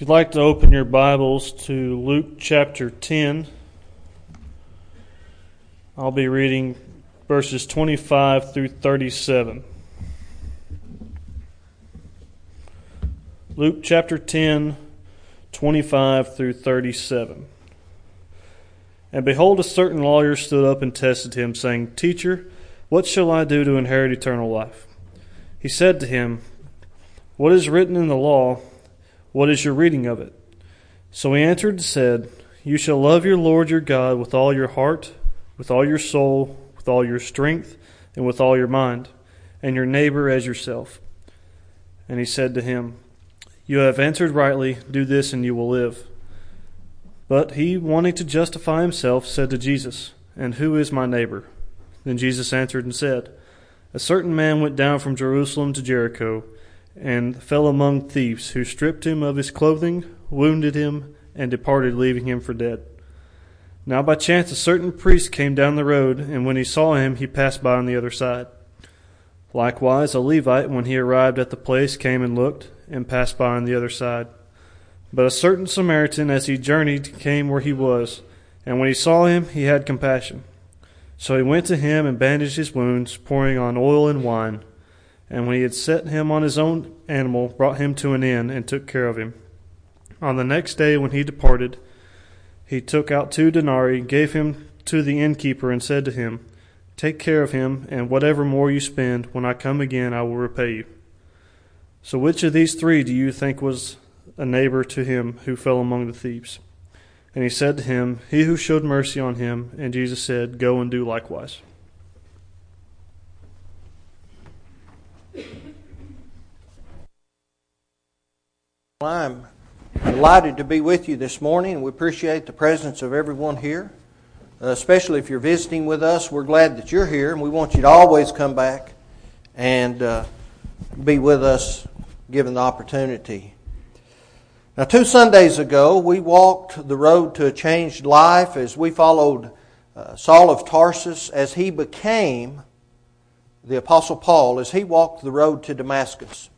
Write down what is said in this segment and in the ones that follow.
If you'd like to open your Bibles to Luke chapter 10, I'll be reading verses 25 through 37. Luke chapter 10, 25 through 37. And behold, a certain lawyer stood up and tested him, saying, Teacher, what shall I do to inherit eternal life? He said to him, What is written in the law? What is your reading of it? So he answered and said, You shall love your Lord your God with all your heart, with all your soul, with all your strength, and with all your mind, and your neighbor as yourself. And he said to him, You have answered rightly, do this and you will live. But he, wanting to justify himself, said to Jesus, And who is my neighbor? Then Jesus answered and said, A certain man went down from Jerusalem to Jericho and fell among thieves, who stripped him of his clothing, wounded him, and departed, leaving him for dead. Now by chance a certain priest came down the road, and when he saw him, he passed by on the other side. Likewise, a Levite, when he arrived at the place, came and looked, and passed by on the other side. But a certain Samaritan, as he journeyed, came where he was, and when he saw him, he had compassion. So he went to him and bandaged his wounds, pouring on oil and wine and when he had set him on his own animal, brought him to an inn, and took care of him. On the next day, when he departed, he took out two denarii, gave him to the innkeeper, and said to him, Take care of him, and whatever more you spend, when I come again, I will repay you. So, which of these three do you think was a neighbor to him who fell among the thieves? And he said to him, He who showed mercy on him. And Jesus said, Go and do likewise. I'm delighted to be with you this morning. We appreciate the presence of everyone here, uh, especially if you're visiting with us. We're glad that you're here, and we want you to always come back and uh, be with us given the opportunity. Now, two Sundays ago, we walked the road to a changed life as we followed uh, Saul of Tarsus as he became the Apostle Paul, as he walked the road to Damascus.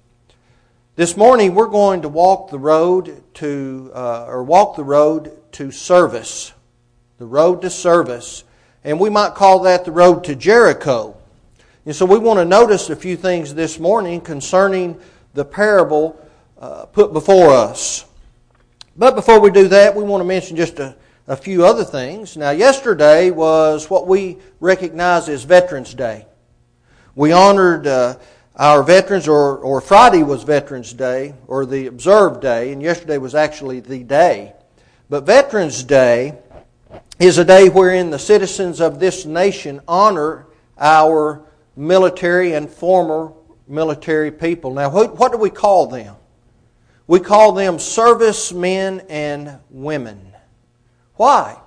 This morning we're going to walk the road to, uh, or walk the road to service. The road to service. And we might call that the road to Jericho. And so we want to notice a few things this morning concerning the parable uh, put before us. But before we do that, we want to mention just a, a few other things. Now, yesterday was what we recognize as Veterans Day. We honored uh, our veterans, or, or Friday was Veterans Day, or the observed day, and yesterday was actually the day. But Veterans Day is a day wherein the citizens of this nation honor our military and former military people. Now, what do we call them? We call them servicemen and women. Why?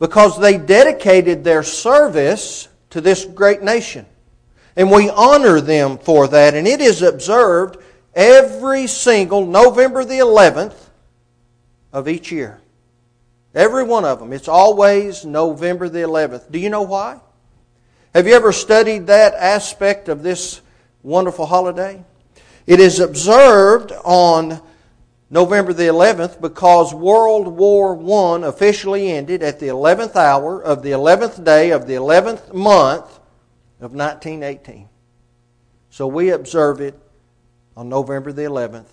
Because they dedicated their service to this great nation. And we honor them for that. And it is observed every single November the 11th of each year. Every one of them. It's always November the 11th. Do you know why? Have you ever studied that aspect of this wonderful holiday? It is observed on November the 11th because World War I officially ended at the 11th hour of the 11th day of the 11th month of 1918. So we observe it on November the 11th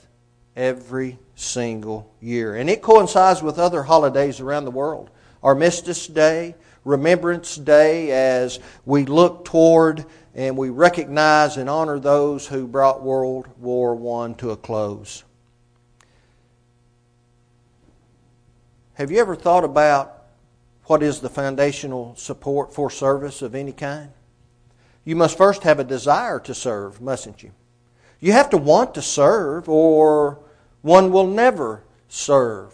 every single year. And it coincides with other holidays around the world. Armistice Day, Remembrance Day, as we look toward and we recognize and honor those who brought World War I to a close. Have you ever thought about what is the foundational support for service of any kind? You must first have a desire to serve, mustn't you? You have to want to serve, or one will never serve.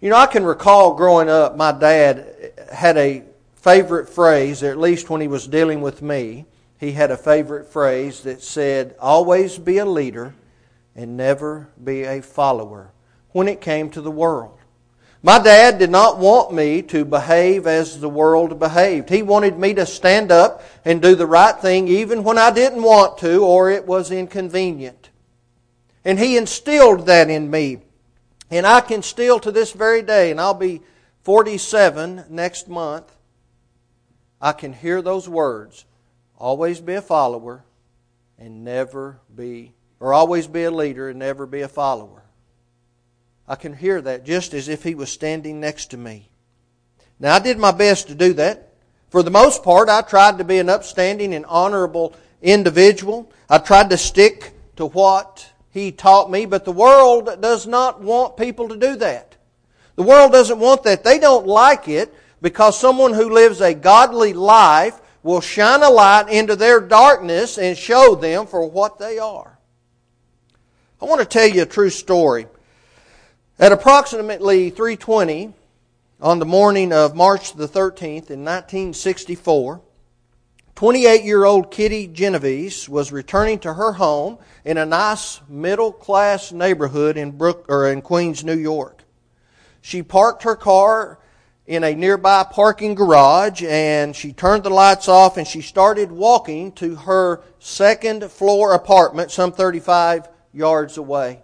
You know, I can recall growing up, my dad had a favorite phrase, at least when he was dealing with me, he had a favorite phrase that said, Always be a leader and never be a follower when it came to the world. My dad did not want me to behave as the world behaved. He wanted me to stand up and do the right thing even when I didn't want to or it was inconvenient. And he instilled that in me. And I can still, to this very day, and I'll be 47 next month, I can hear those words always be a follower and never be, or always be a leader and never be a follower. I can hear that just as if he was standing next to me. Now, I did my best to do that. For the most part, I tried to be an upstanding and honorable individual. I tried to stick to what he taught me, but the world does not want people to do that. The world doesn't want that. They don't like it because someone who lives a godly life will shine a light into their darkness and show them for what they are. I want to tell you a true story. At approximately 3:20 on the morning of March the 13th in 1964, 28-year-old Kitty Genovese was returning to her home in a nice middle-class neighborhood in Brook or in Queens, New York. She parked her car in a nearby parking garage and she turned the lights off and she started walking to her second floor apartment some 35 yards away.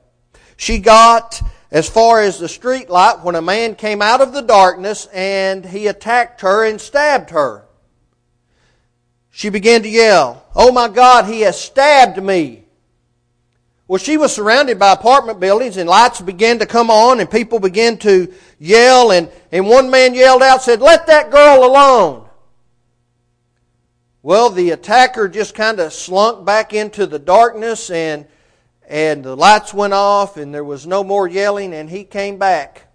She got as far as the street light when a man came out of the darkness and he attacked her and stabbed her. She began to yell, Oh my God, he has stabbed me. Well, she was surrounded by apartment buildings and lights began to come on and people began to yell and, and one man yelled out, said, let that girl alone. Well, the attacker just kind of slunk back into the darkness and, and the lights went off and there was no more yelling and he came back.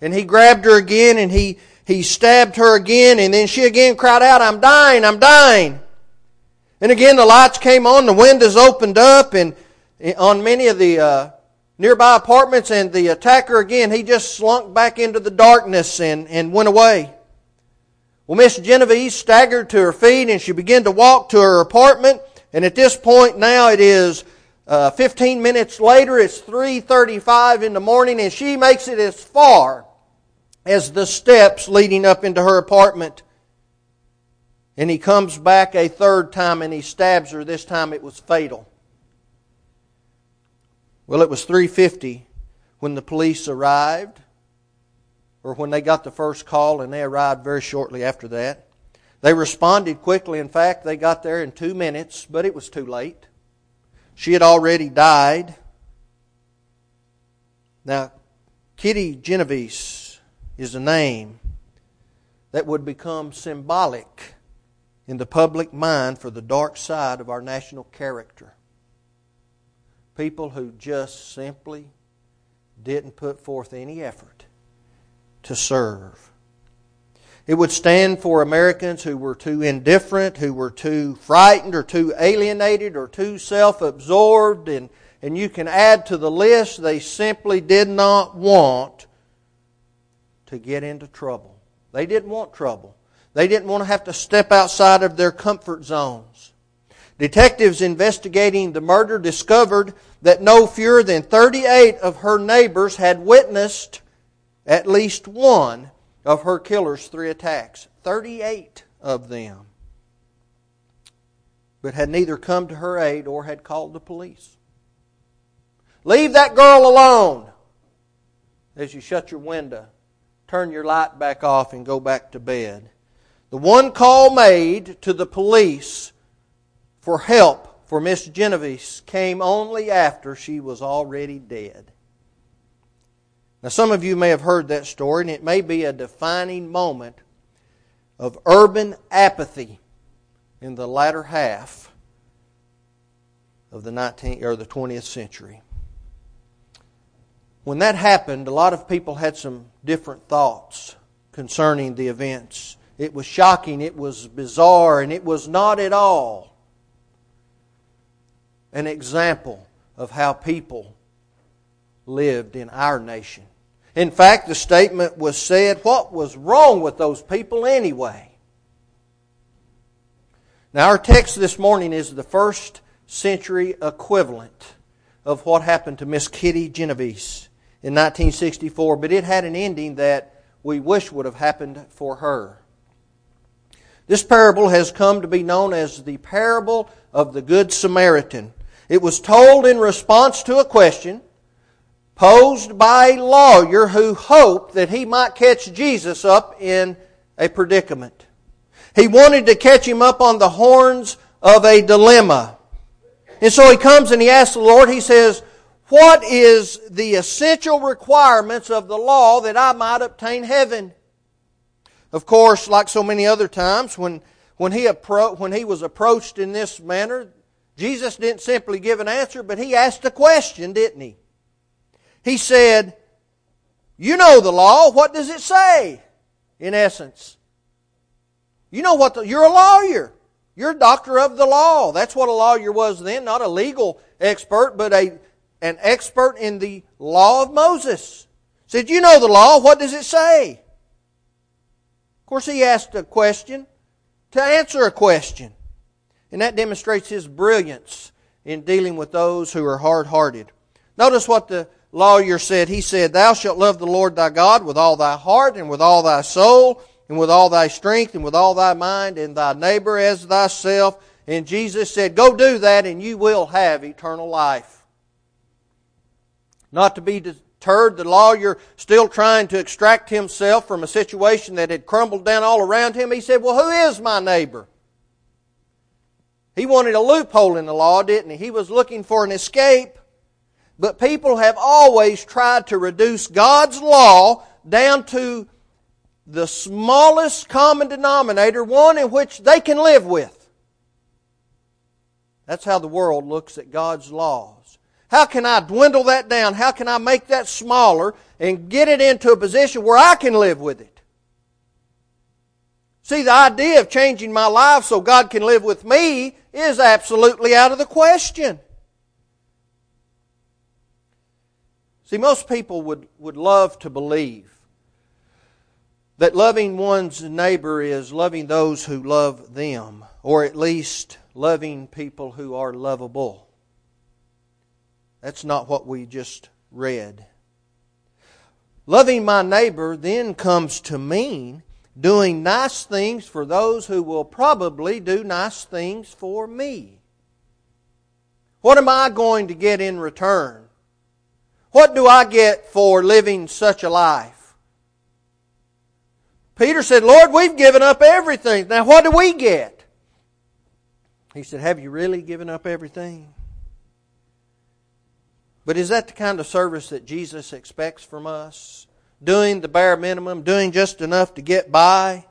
And he grabbed her again and he, he stabbed her again and then she again cried out, I'm dying, I'm dying. And again the lights came on, the windows opened up and on many of the uh, nearby apartments, and the attacker again, he just slunk back into the darkness and, and went away. Well, Miss Genovese staggered to her feet and she began to walk to her apartment. And at this point now it is uh, 15 minutes later. It's 3:35 in the morning, and she makes it as far as the steps leading up into her apartment. And he comes back a third time and he stabs her. This time it was fatal. Well, it was 3:50 when the police arrived or when they got the first call and they arrived very shortly after that. They responded quickly. In fact, they got there in 2 minutes, but it was too late. She had already died. Now, Kitty Genovese is a name that would become symbolic in the public mind for the dark side of our national character. People who just simply didn't put forth any effort to serve. It would stand for Americans who were too indifferent, who were too frightened, or too alienated, or too self absorbed, and, and you can add to the list, they simply did not want to get into trouble. They didn't want trouble. They didn't want to have to step outside of their comfort zones. Detectives investigating the murder discovered that no fewer than 38 of her neighbors had witnessed at least one of her killer's three attacks. 38 of them. But had neither come to her aid or had called the police. Leave that girl alone. As you shut your window, turn your light back off and go back to bed. The one call made to the police for help for Miss Genovese came only after she was already dead. Now, some of you may have heard that story, and it may be a defining moment of urban apathy in the latter half of the 19th or the 20th century. When that happened, a lot of people had some different thoughts concerning the events. It was shocking, it was bizarre, and it was not at all an example of how people lived in our nation. In fact, the statement was said, What was wrong with those people anyway? Now, our text this morning is the first century equivalent of what happened to Miss Kitty Genovese in 1964, but it had an ending that we wish would have happened for her. This parable has come to be known as the parable of the Good Samaritan. It was told in response to a question posed by a lawyer who hoped that he might catch Jesus up in a predicament. He wanted to catch him up on the horns of a dilemma. And so he comes and he asks the Lord, he says, What is the essential requirements of the law that I might obtain heaven? Of course, like so many other times, when, when, he, appro- when he was approached in this manner, Jesus didn't simply give an answer, but he asked a question, didn't he? He said, You know the law. What does it say? In essence, you know what the, you're a lawyer. You're a doctor of the law. That's what a lawyer was then, not a legal expert, but a, an expert in the law of Moses. Said, You know the law. What does it say? Of course, he asked a question to answer a question. And that demonstrates his brilliance in dealing with those who are hard hearted. Notice what the lawyer said. He said, Thou shalt love the Lord thy God with all thy heart and with all thy soul and with all thy strength and with all thy mind and thy neighbor as thyself. And Jesus said, Go do that and you will have eternal life. Not to be deterred, the lawyer still trying to extract himself from a situation that had crumbled down all around him. He said, Well, who is my neighbor? He wanted a loophole in the law, didn't he? He was looking for an escape. But people have always tried to reduce God's law down to the smallest common denominator, one in which they can live with. That's how the world looks at God's laws. How can I dwindle that down? How can I make that smaller and get it into a position where I can live with it? See, the idea of changing my life so God can live with me is absolutely out of the question. See, most people would, would love to believe that loving one's neighbor is loving those who love them, or at least loving people who are lovable. That's not what we just read. Loving my neighbor then comes to mean doing nice things for those who will probably do nice things for me. What am I going to get in return? What do I get for living such a life? Peter said, Lord, we've given up everything. Now what do we get? He said, Have you really given up everything? But is that the kind of service that Jesus expects from us? Doing the bare minimum, doing just enough to get by?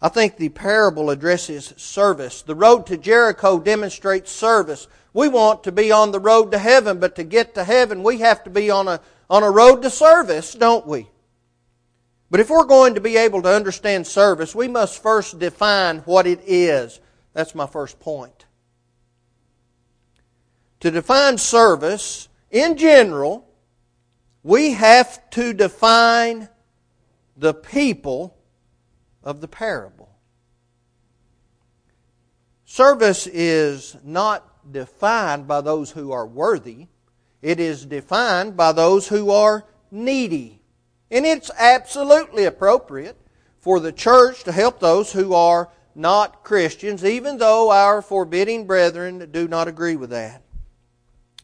I think the parable addresses service. The road to Jericho demonstrates service. We want to be on the road to heaven, but to get to heaven, we have to be on a, on a road to service, don't we? But if we're going to be able to understand service, we must first define what it is. That's my first point. To define service, in general, we have to define the people of the parable. Service is not defined by those who are worthy, it is defined by those who are needy. And it's absolutely appropriate for the church to help those who are not Christians, even though our forbidding brethren do not agree with that.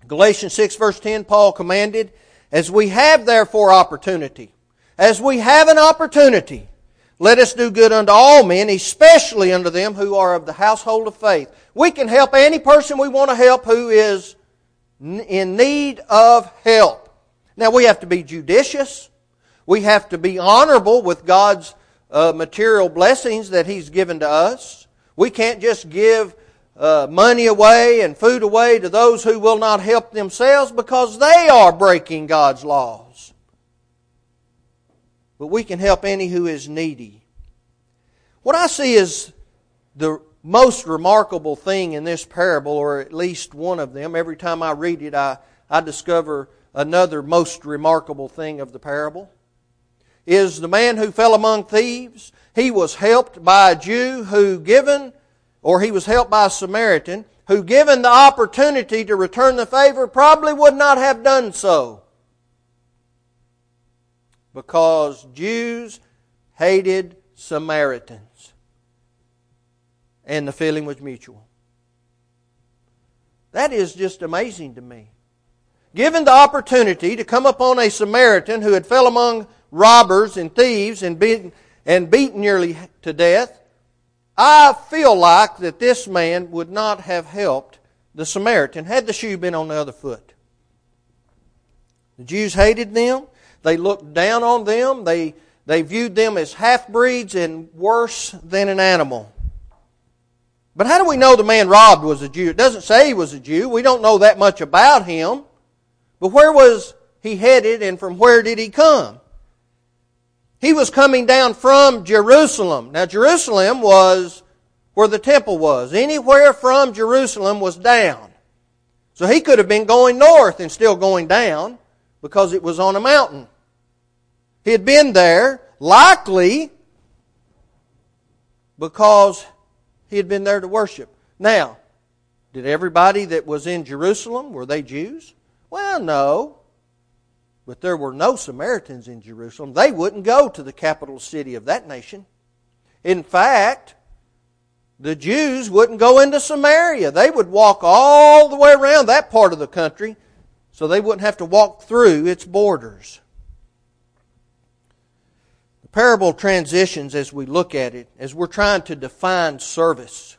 Galatians 6, verse 10, Paul commanded, As we have therefore opportunity, as we have an opportunity, let us do good unto all men, especially unto them who are of the household of faith. We can help any person we want to help who is in need of help. Now we have to be judicious. We have to be honorable with God's uh, material blessings that He's given to us. We can't just give uh, money away and food away to those who will not help themselves because they are breaking God's laws but we can help any who is needy. What I see is the most remarkable thing in this parable, or at least one of them. Every time I read it, I, I discover another most remarkable thing of the parable. Is the man who fell among thieves. He was helped by a Jew who, given, or he was helped by a Samaritan, who, given the opportunity to return the favor, probably would not have done so because Jews hated Samaritans. And the feeling was mutual. That is just amazing to me. given the opportunity to come upon a Samaritan who had fell among robbers and thieves and beaten, and beaten nearly to death, I feel like that this man would not have helped the Samaritan had the shoe been on the other foot. The Jews hated them. They looked down on them. They, they viewed them as half breeds and worse than an animal. But how do we know the man robbed was a Jew? It doesn't say he was a Jew. We don't know that much about him. But where was he headed and from where did he come? He was coming down from Jerusalem. Now, Jerusalem was where the temple was. Anywhere from Jerusalem was down. So he could have been going north and still going down because it was on a mountain. He had been there, likely because he had been there to worship. Now, did everybody that was in Jerusalem, were they Jews? Well, no. But there were no Samaritans in Jerusalem. They wouldn't go to the capital city of that nation. In fact, the Jews wouldn't go into Samaria. They would walk all the way around that part of the country so they wouldn't have to walk through its borders. The parable transitions as we look at it, as we're trying to define service.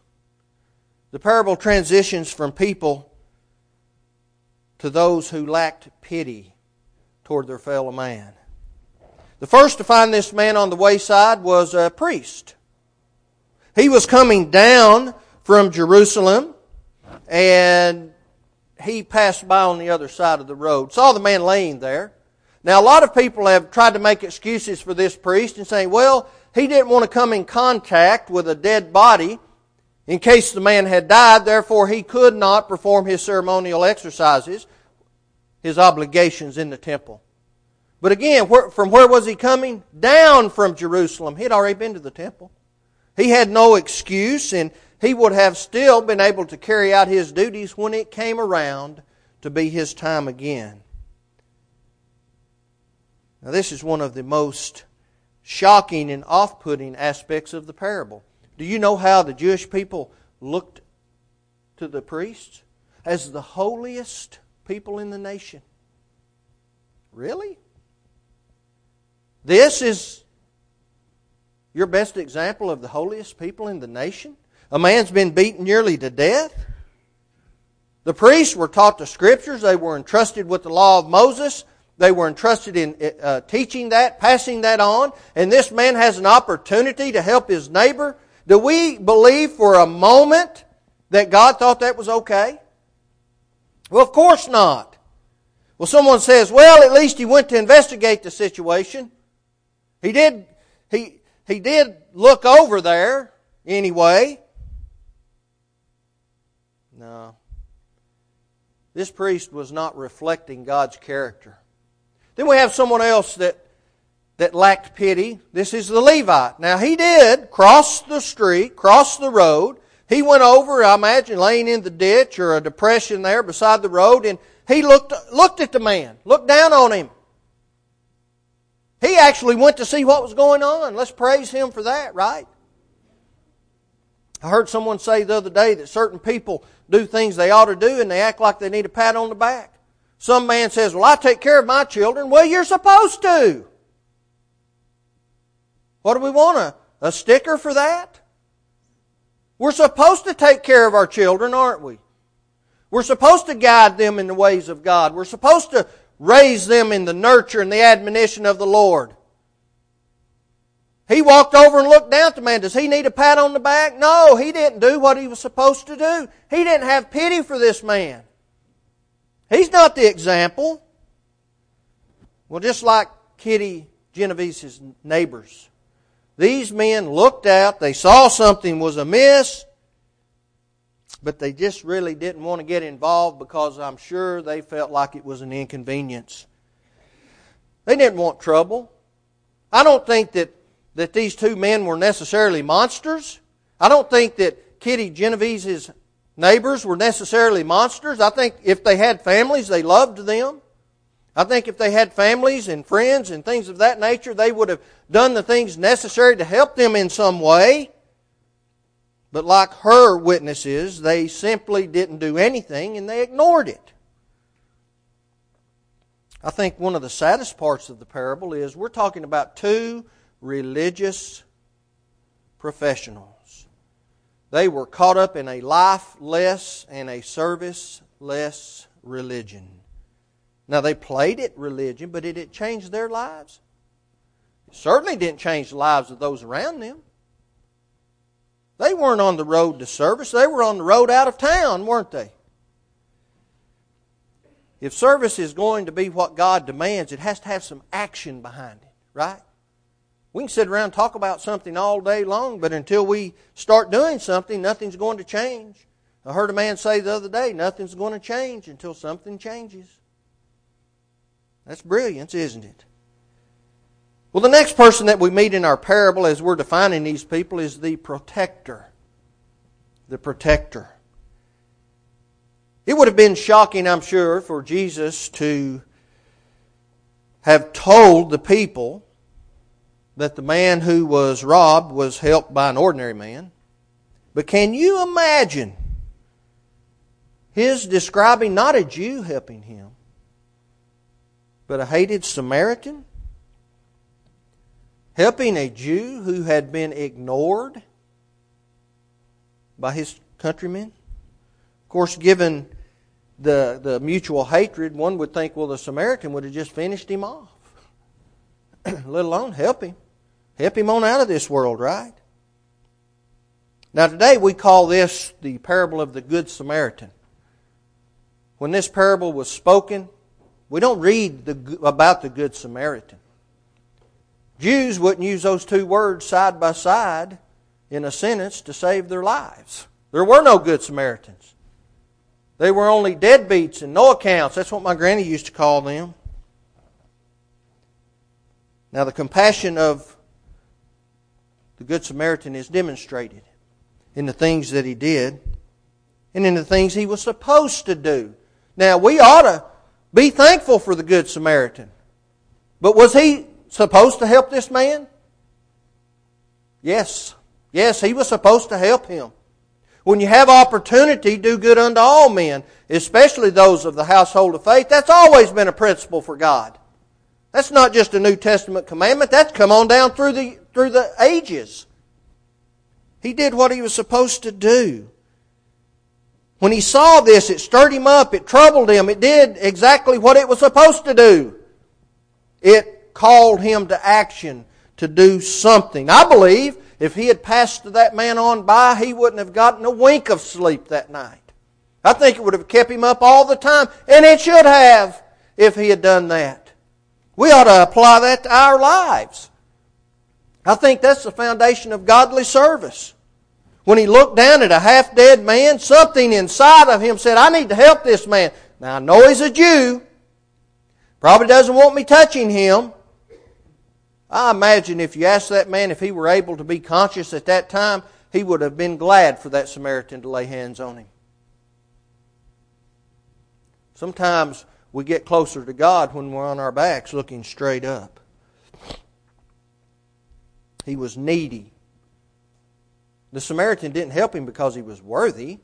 The parable transitions from people to those who lacked pity toward their fellow man. The first to find this man on the wayside was a priest. He was coming down from Jerusalem and he passed by on the other side of the road. Saw the man laying there. Now, a lot of people have tried to make excuses for this priest and saying, well, he didn't want to come in contact with a dead body in case the man had died, therefore he could not perform his ceremonial exercises his obligations in the temple. But again, from where was he coming? Down from Jerusalem. He had already been to the temple. He had no excuse, and he would have still been able to carry out his duties when it came around to be his time again. Now, this is one of the most shocking and off putting aspects of the parable. Do you know how the Jewish people looked to the priests? As the holiest people in the nation. Really? This is your best example of the holiest people in the nation? A man's been beaten nearly to death? The priests were taught the scriptures. They were entrusted with the law of Moses. They were entrusted in uh, teaching that, passing that on. And this man has an opportunity to help his neighbor. Do we believe for a moment that God thought that was okay? Well, of course not. Well, someone says, well, at least he went to investigate the situation. He did, he, he did look over there anyway. No. This priest was not reflecting God's character. Then we have someone else that, that lacked pity. This is the Levite. Now he did cross the street, cross the road, he went over, I imagine, laying in the ditch or a depression there beside the road, and he looked, looked at the man, looked down on him. He actually went to see what was going on. Let's praise him for that, right? I heard someone say the other day that certain people do things they ought to do and they act like they need a pat on the back. Some man says, Well, I take care of my children. Well, you're supposed to. What do we want? A, a sticker for that? We're supposed to take care of our children, aren't we? We're supposed to guide them in the ways of God. We're supposed to raise them in the nurture and the admonition of the Lord. He walked over and looked down at the man. Does he need a pat on the back? No, he didn't do what he was supposed to do. He didn't have pity for this man. He's not the example. Well, just like Kitty Genovese's neighbors. These men looked out, they saw something was amiss, but they just really didn't want to get involved because I'm sure they felt like it was an inconvenience. They didn't want trouble. I don't think that, that these two men were necessarily monsters. I don't think that Kitty Genovese's neighbors were necessarily monsters. I think if they had families, they loved them. I think if they had families and friends and things of that nature, they would have done the things necessary to help them in some way. But like her witnesses, they simply didn't do anything and they ignored it. I think one of the saddest parts of the parable is we're talking about two religious professionals. They were caught up in a lifeless and a serviceless religion. Now, they played at religion, but did it change their lives? It certainly didn't change the lives of those around them. They weren't on the road to service, they were on the road out of town, weren't they? If service is going to be what God demands, it has to have some action behind it, right? We can sit around and talk about something all day long, but until we start doing something, nothing's going to change. I heard a man say the other day, nothing's going to change until something changes. That's brilliance, isn't it? Well, the next person that we meet in our parable as we're defining these people is the protector. The protector. It would have been shocking, I'm sure, for Jesus to have told the people that the man who was robbed was helped by an ordinary man. But can you imagine his describing not a Jew helping him, but a hated Samaritan? Helping a Jew who had been ignored by his countrymen? Of course, given the, the mutual hatred, one would think, well, the Samaritan would have just finished him off. Let alone help him. Help him on out of this world, right? Now, today we call this the parable of the Good Samaritan. When this parable was spoken, we don't read the, about the Good Samaritan. Jews wouldn't use those two words side by side in a sentence to save their lives. There were no Good Samaritans. They were only deadbeats and no accounts. That's what my granny used to call them. Now, the compassion of the Good Samaritan is demonstrated in the things that he did and in the things he was supposed to do. Now, we ought to be thankful for the Good Samaritan. But was he supposed to help this man? Yes. Yes, he was supposed to help him. When you have opportunity, do good unto all men, especially those of the household of faith. That's always been a principle for God. That's not just a New Testament commandment. That's come on down through the, through the ages. He did what he was supposed to do. When he saw this, it stirred him up. It troubled him. It did exactly what it was supposed to do. It called him to action to do something. I believe if he had passed that man on by, he wouldn't have gotten a wink of sleep that night. I think it would have kept him up all the time, and it should have if he had done that. We ought to apply that to our lives. I think that's the foundation of godly service. When he looked down at a half dead man, something inside of him said, I need to help this man. Now I know he's a Jew. Probably doesn't want me touching him. I imagine if you asked that man if he were able to be conscious at that time, he would have been glad for that Samaritan to lay hands on him. Sometimes we get closer to God when we're on our backs looking straight up. He was needy. The Samaritan didn't help him because he was worthy.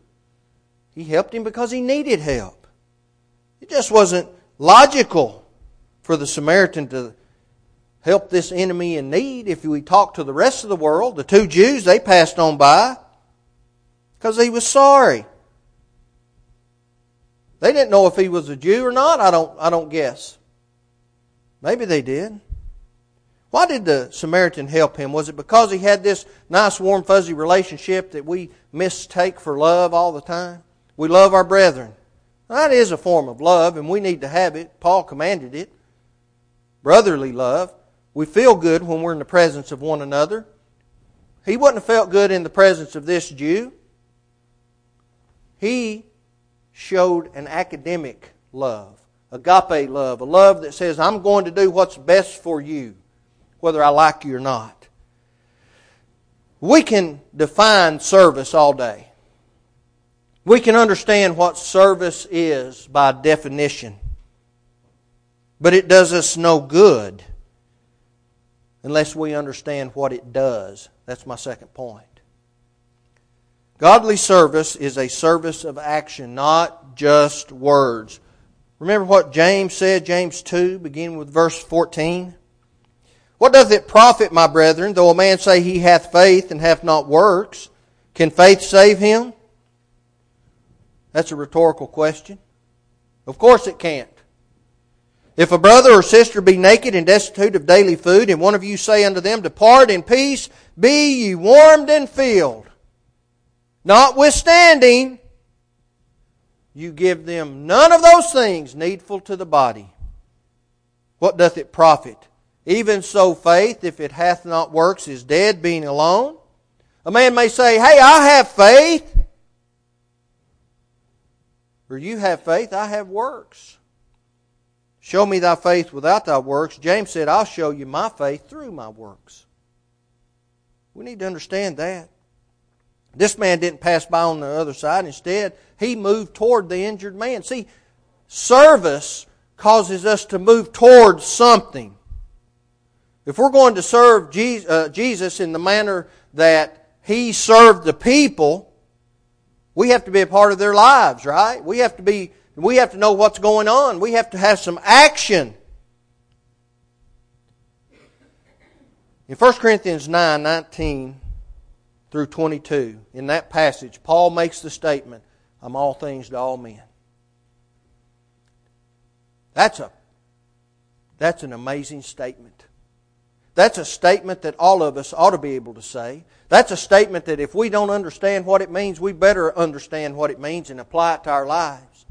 He helped him because he needed help. It just wasn't logical for the Samaritan to help this enemy in need. If we talk to the rest of the world, the two Jews, they passed on by because he was sorry. They didn't know if he was a Jew or not. I don't, I don't guess. Maybe they did. Why did the Samaritan help him? Was it because he had this nice, warm, fuzzy relationship that we mistake for love all the time? We love our brethren. That is a form of love, and we need to have it. Paul commanded it. Brotherly love. We feel good when we're in the presence of one another. He wouldn't have felt good in the presence of this Jew. He showed an academic love, agape love, a love that says, I'm going to do what's best for you, whether I like you or not. We can define service all day. We can understand what service is by definition. But it does us no good unless we understand what it does. That's my second point. Godly service is a service of action, not just words. Remember what James said, James 2, beginning with verse 14? What doth it profit, my brethren, though a man say he hath faith and hath not works? Can faith save him? That's a rhetorical question. Of course it can't. If a brother or sister be naked and destitute of daily food, and one of you say unto them, Depart in peace, be ye warmed and filled. Notwithstanding, you give them none of those things needful to the body. What doth it profit? Even so, faith, if it hath not works, is dead, being alone. A man may say, Hey, I have faith. Or you have faith, I have works. Show me thy faith without thy works. James said, I'll show you my faith through my works. We need to understand that. This man didn't pass by on the other side. Instead, he moved toward the injured man. See, service causes us to move towards something. If we're going to serve uh, Jesus in the manner that he served the people, we have to be a part of their lives, right? We have to be we have to know what's going on. We have to have some action. In 1 Corinthians 9 19 through 22, in that passage, Paul makes the statement, I'm all things to all men. That's a that's an amazing statement. That's a statement that all of us ought to be able to say. That's a statement that if we don't understand what it means, we better understand what it means and apply it to our lives.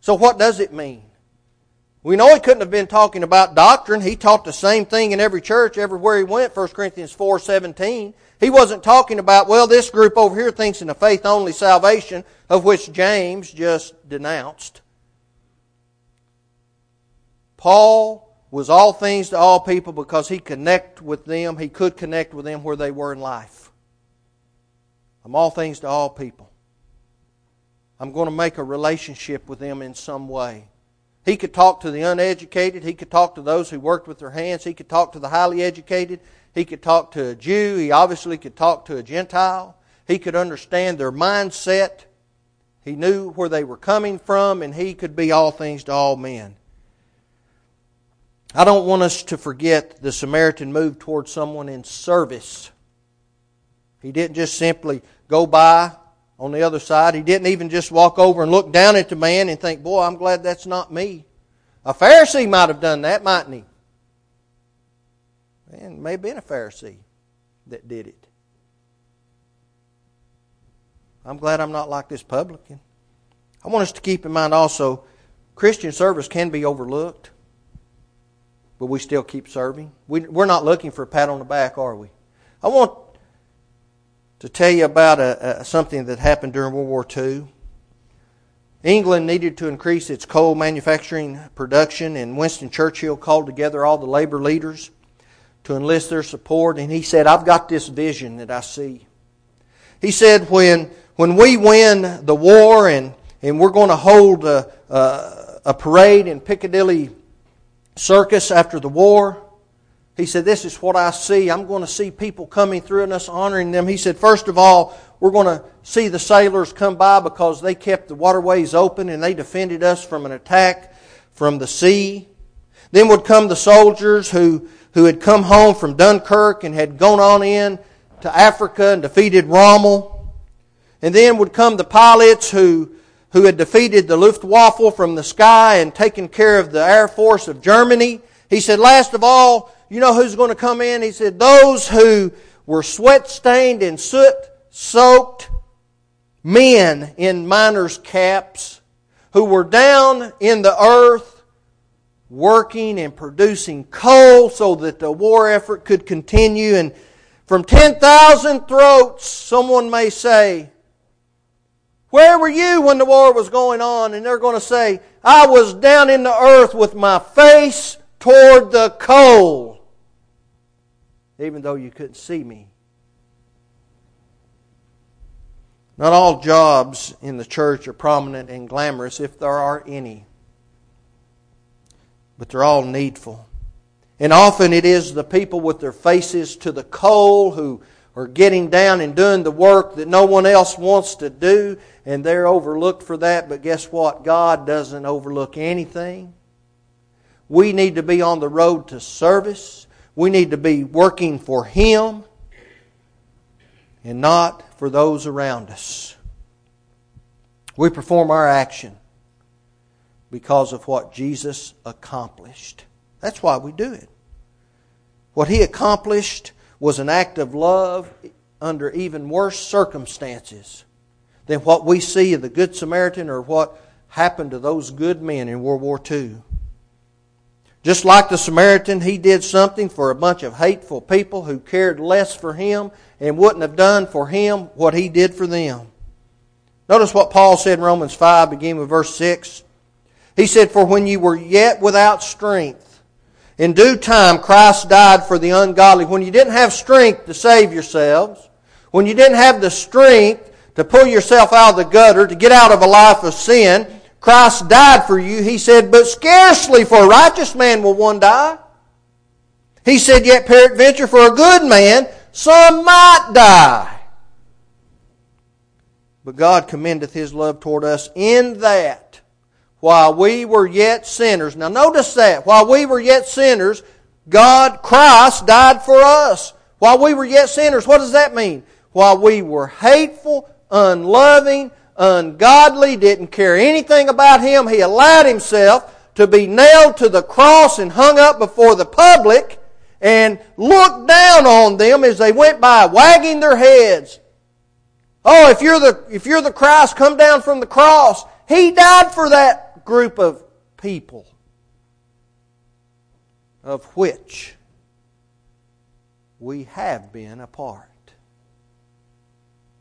So what does it mean? We know he couldn't have been talking about doctrine. He taught the same thing in every church everywhere he went, 1 Corinthians 4:17. He wasn't talking about, well, this group over here thinks in a faith only salvation, of which James just denounced. Paul was all things to all people because he connect with them, he could connect with them where they were in life. I'm all things to all people. I'm going to make a relationship with them in some way. He could talk to the uneducated. He could talk to those who worked with their hands. He could talk to the highly educated. He could talk to a Jew. He obviously could talk to a Gentile. He could understand their mindset. He knew where they were coming from, and he could be all things to all men. I don't want us to forget the Samaritan moved towards someone in service. He didn't just simply go by on the other side. He didn't even just walk over and look down at the man and think, Boy, I'm glad that's not me. A Pharisee might have done that, mightn't he? And may have been a Pharisee that did it. I'm glad I'm not like this publican. I want us to keep in mind also Christian service can be overlooked but we still keep serving. We, we're not looking for a pat on the back, are we? I want to tell you about a, a, something that happened during World War II. England needed to increase its coal manufacturing production, and Winston Churchill called together all the labor leaders to enlist their support. And he said, I've got this vision that I see. He said, when, when we win the war and, and we're going to hold a, a, a parade in Piccadilly circus after the war. He said, This is what I see. I'm going to see people coming through and us honoring them. He said, First of all, we're going to see the sailors come by because they kept the waterways open and they defended us from an attack from the sea. Then would come the soldiers who, who had come home from Dunkirk and had gone on in to Africa and defeated Rommel. And then would come the pilots who who had defeated the Luftwaffe from the sky and taken care of the Air Force of Germany. He said, last of all, you know who's going to come in? He said, those who were sweat stained and soot soaked men in miners' caps who were down in the earth working and producing coal so that the war effort could continue. And from 10,000 throats, someone may say, where were you when the war was going on? And they're going to say, I was down in the earth with my face toward the coal, even though you couldn't see me. Not all jobs in the church are prominent and glamorous, if there are any, but they're all needful. And often it is the people with their faces to the coal who or getting down and doing the work that no one else wants to do, and they're overlooked for that. But guess what? God doesn't overlook anything. We need to be on the road to service. We need to be working for Him and not for those around us. We perform our action because of what Jesus accomplished. That's why we do it. What He accomplished was an act of love under even worse circumstances than what we see of the Good Samaritan or what happened to those good men in World War II. Just like the Samaritan, he did something for a bunch of hateful people who cared less for him and wouldn't have done for him what he did for them. Notice what Paul said in Romans 5, beginning with verse 6. He said, For when you were yet without strength, in due time Christ died for the ungodly. When you didn't have strength to save yourselves, when you didn't have the strength to pull yourself out of the gutter, to get out of a life of sin, Christ died for you, he said, but scarcely for a righteous man will one die. He said, yet peradventure for a good man, some might die. But God commendeth his love toward us in that while we were yet sinners. Now notice that. While we were yet sinners, God, Christ, died for us. While we were yet sinners, what does that mean? While we were hateful, unloving, ungodly, didn't care anything about him. He allowed himself to be nailed to the cross and hung up before the public and looked down on them as they went by, wagging their heads. Oh, if you're the, if you're the Christ, come down from the cross. He died for that group of people, of which we have been a part.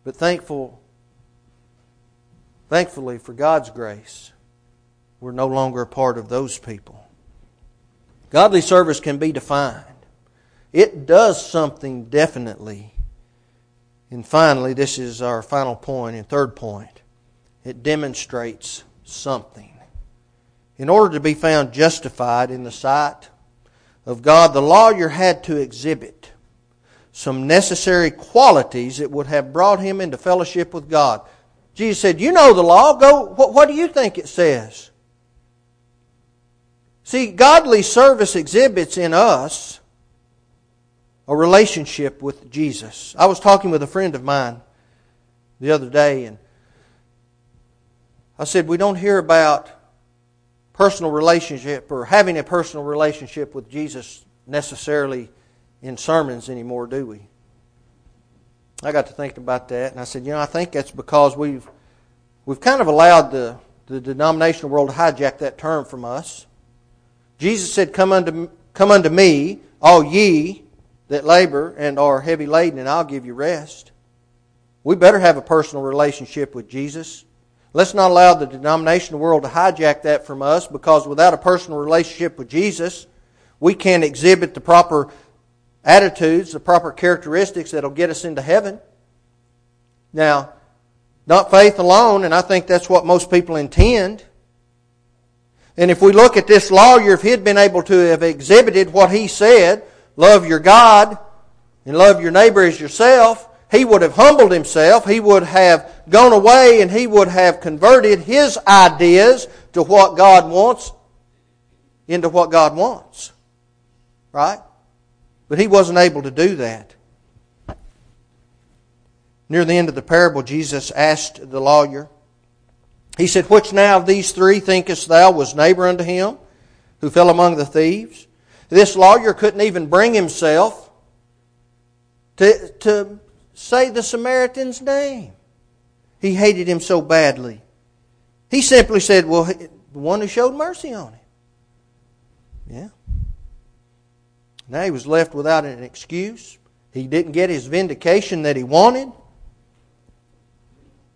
But thankful Thankfully, for God's grace, we're no longer a part of those people. Godly service can be defined. It does something definitely. And finally, this is our final point and third point. It demonstrates something. In order to be found justified in the sight of God, the lawyer had to exhibit some necessary qualities that would have brought him into fellowship with God. Jesus said, You know the law. Go, what, what do you think it says? See, godly service exhibits in us a relationship with Jesus. I was talking with a friend of mine the other day, and I said, We don't hear about personal relationship or having a personal relationship with Jesus necessarily in sermons anymore, do we? I got to thinking about that, and I said, you know, I think that's because we've we've kind of allowed the the denominational world to hijack that term from us. Jesus said, "Come unto come unto me, all ye that labor and are heavy laden, and I'll give you rest." We better have a personal relationship with Jesus. Let's not allow the denominational world to hijack that from us because without a personal relationship with Jesus, we can't exhibit the proper attitudes, the proper characteristics that'll get us into heaven. Now, not faith alone, and I think that's what most people intend. And if we look at this lawyer, if he had been able to have exhibited what he said, love your God and love your neighbor as yourself, he would have humbled himself. He would have gone away and he would have converted his ideas to what God wants into what God wants. Right? But he wasn't able to do that. Near the end of the parable, Jesus asked the lawyer, He said, Which now of these three thinkest thou was neighbor unto him who fell among the thieves? This lawyer couldn't even bring himself to, to say the Samaritan's name. He hated him so badly. He simply said, Well, the one who showed mercy on him. Yeah. Now he was left without an excuse. He didn't get his vindication that he wanted.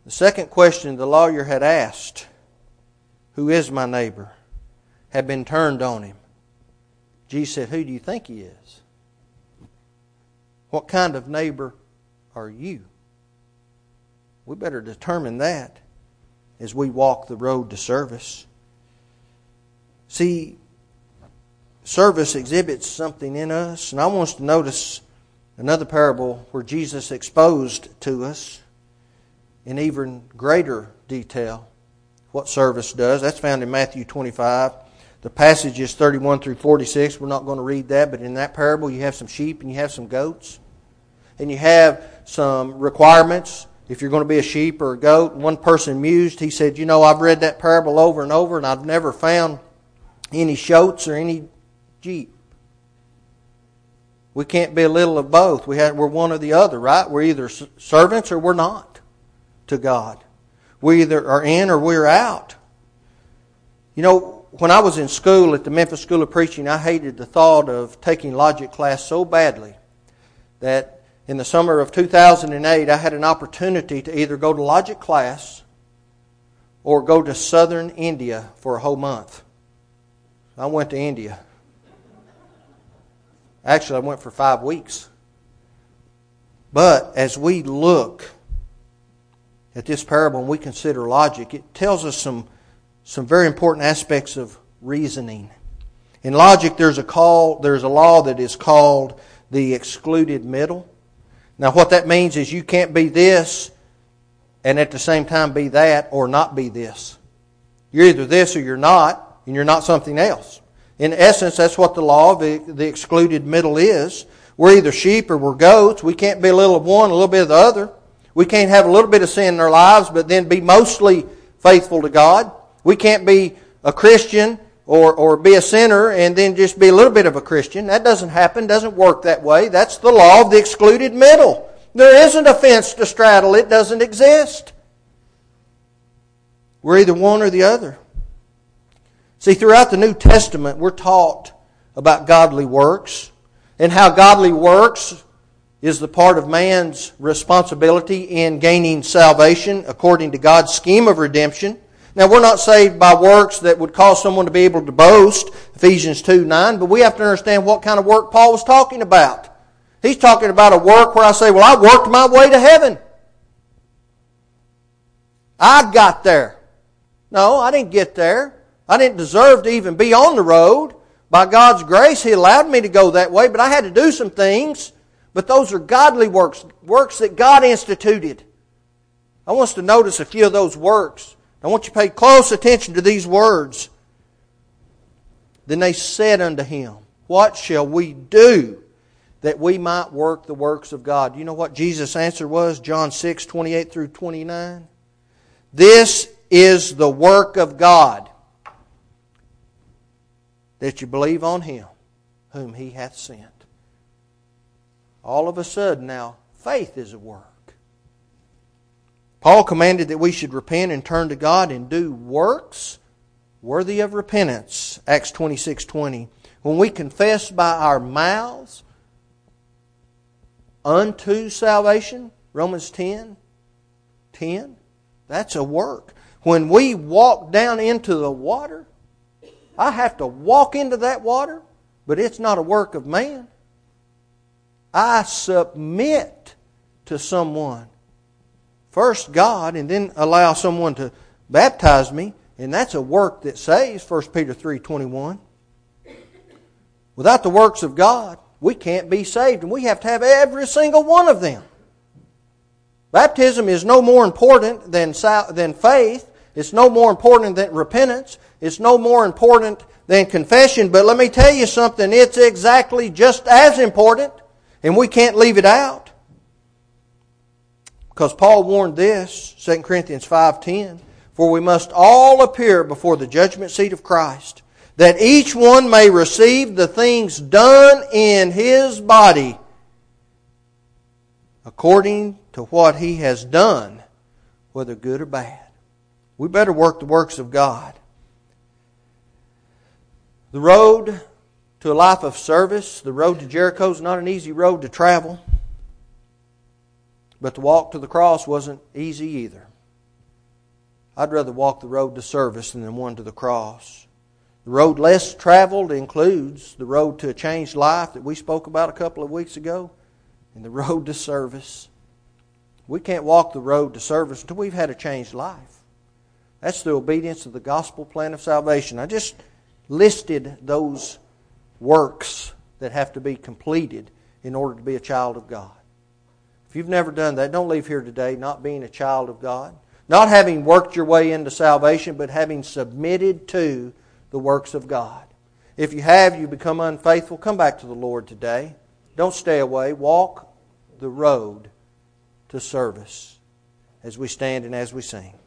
The second question the lawyer had asked, Who is my neighbor? had been turned on him. Jesus said, Who do you think he is? What kind of neighbor are you? We better determine that as we walk the road to service. See, service exhibits something in us, and I want us to notice another parable where Jesus exposed to us in even greater detail what service does. That's found in Matthew 25. The passage is 31 through 46. We're not going to read that, but in that parable, you have some sheep and you have some goats. And you have some requirements if you're going to be a sheep or a goat. One person mused, he said, You know, I've read that parable over and over, and I've never found any shoats or any sheep. We can't be a little of both. We have, we're one or the other, right? We're either servants or we're not to God. We either are in or we're out. You know, when I was in school at the Memphis School of Preaching, I hated the thought of taking logic class so badly that in the summer of 2008, I had an opportunity to either go to logic class or go to southern India for a whole month. I went to India. Actually, I went for five weeks. But as we look at this parable and we consider logic, it tells us some, some very important aspects of reasoning. In logic, there's a call, there's a law that is called the excluded middle. Now, what that means is you can't be this and at the same time be that or not be this. You're either this or you're not, and you're not something else. In essence, that's what the law of the, excluded middle is. We're either sheep or we're goats. We can't be a little of one, a little bit of the other. We can't have a little bit of sin in our lives, but then be mostly faithful to God. We can't be a Christian or, or be a sinner and then just be a little bit of a Christian. That doesn't happen, doesn't work that way. That's the law of the excluded middle. There isn't a fence to straddle, it doesn't exist. We're either one or the other. See, throughout the New Testament, we're taught about godly works and how godly works is the part of man's responsibility in gaining salvation according to God's scheme of redemption. Now, we're not saved by works that would cause someone to be able to boast, Ephesians 2 9, but we have to understand what kind of work Paul was talking about. He's talking about a work where I say, Well, I worked my way to heaven. I got there. No, I didn't get there. I didn't deserve to even be on the road. By God's grace, He allowed me to go that way, but I had to do some things. But those are godly works, works that God instituted. I want us to notice a few of those works. I want you to pay close attention to these words. Then they said unto him, What shall we do that we might work the works of God? You know what Jesus' answer was? John 6, 28 through 29. This is the work of God that you believe on him whom he hath sent. All of a sudden now, faith is a work. Paul commanded that we should repent and turn to God and do works worthy of repentance. Acts 26 20. When we confess by our mouths unto salvation, Romans 10 10, that's a work. When we walk down into the water, I have to walk into that water, but it's not a work of man. I submit to someone. First God, and then allow someone to baptize me, and that's a work that saves, 1 Peter 3.21. Without the works of God, we can't be saved, and we have to have every single one of them. Baptism is no more important than, than faith. It's no more important than repentance. It's no more important than confession. But let me tell you something. It's exactly just as important. And we can't leave it out. Because Paul warned this, 2 Corinthians 5.10, For we must all appear before the judgment seat of Christ, that each one may receive the things done in his body according to what he has done, whether good or bad. We better work the works of God. The road to a life of service, the road to Jericho is not an easy road to travel. But the walk to the cross wasn't easy either. I'd rather walk the road to service than the one to the cross. The road less traveled includes the road to a changed life that we spoke about a couple of weeks ago, and the road to service. We can't walk the road to service until we've had a changed life. That's the obedience of the gospel plan of salvation. I just listed those works that have to be completed in order to be a child of God. If you've never done that, don't leave here today not being a child of God. Not having worked your way into salvation, but having submitted to the works of God. If you have, you become unfaithful, come back to the Lord today. Don't stay away. Walk the road to service as we stand and as we sing.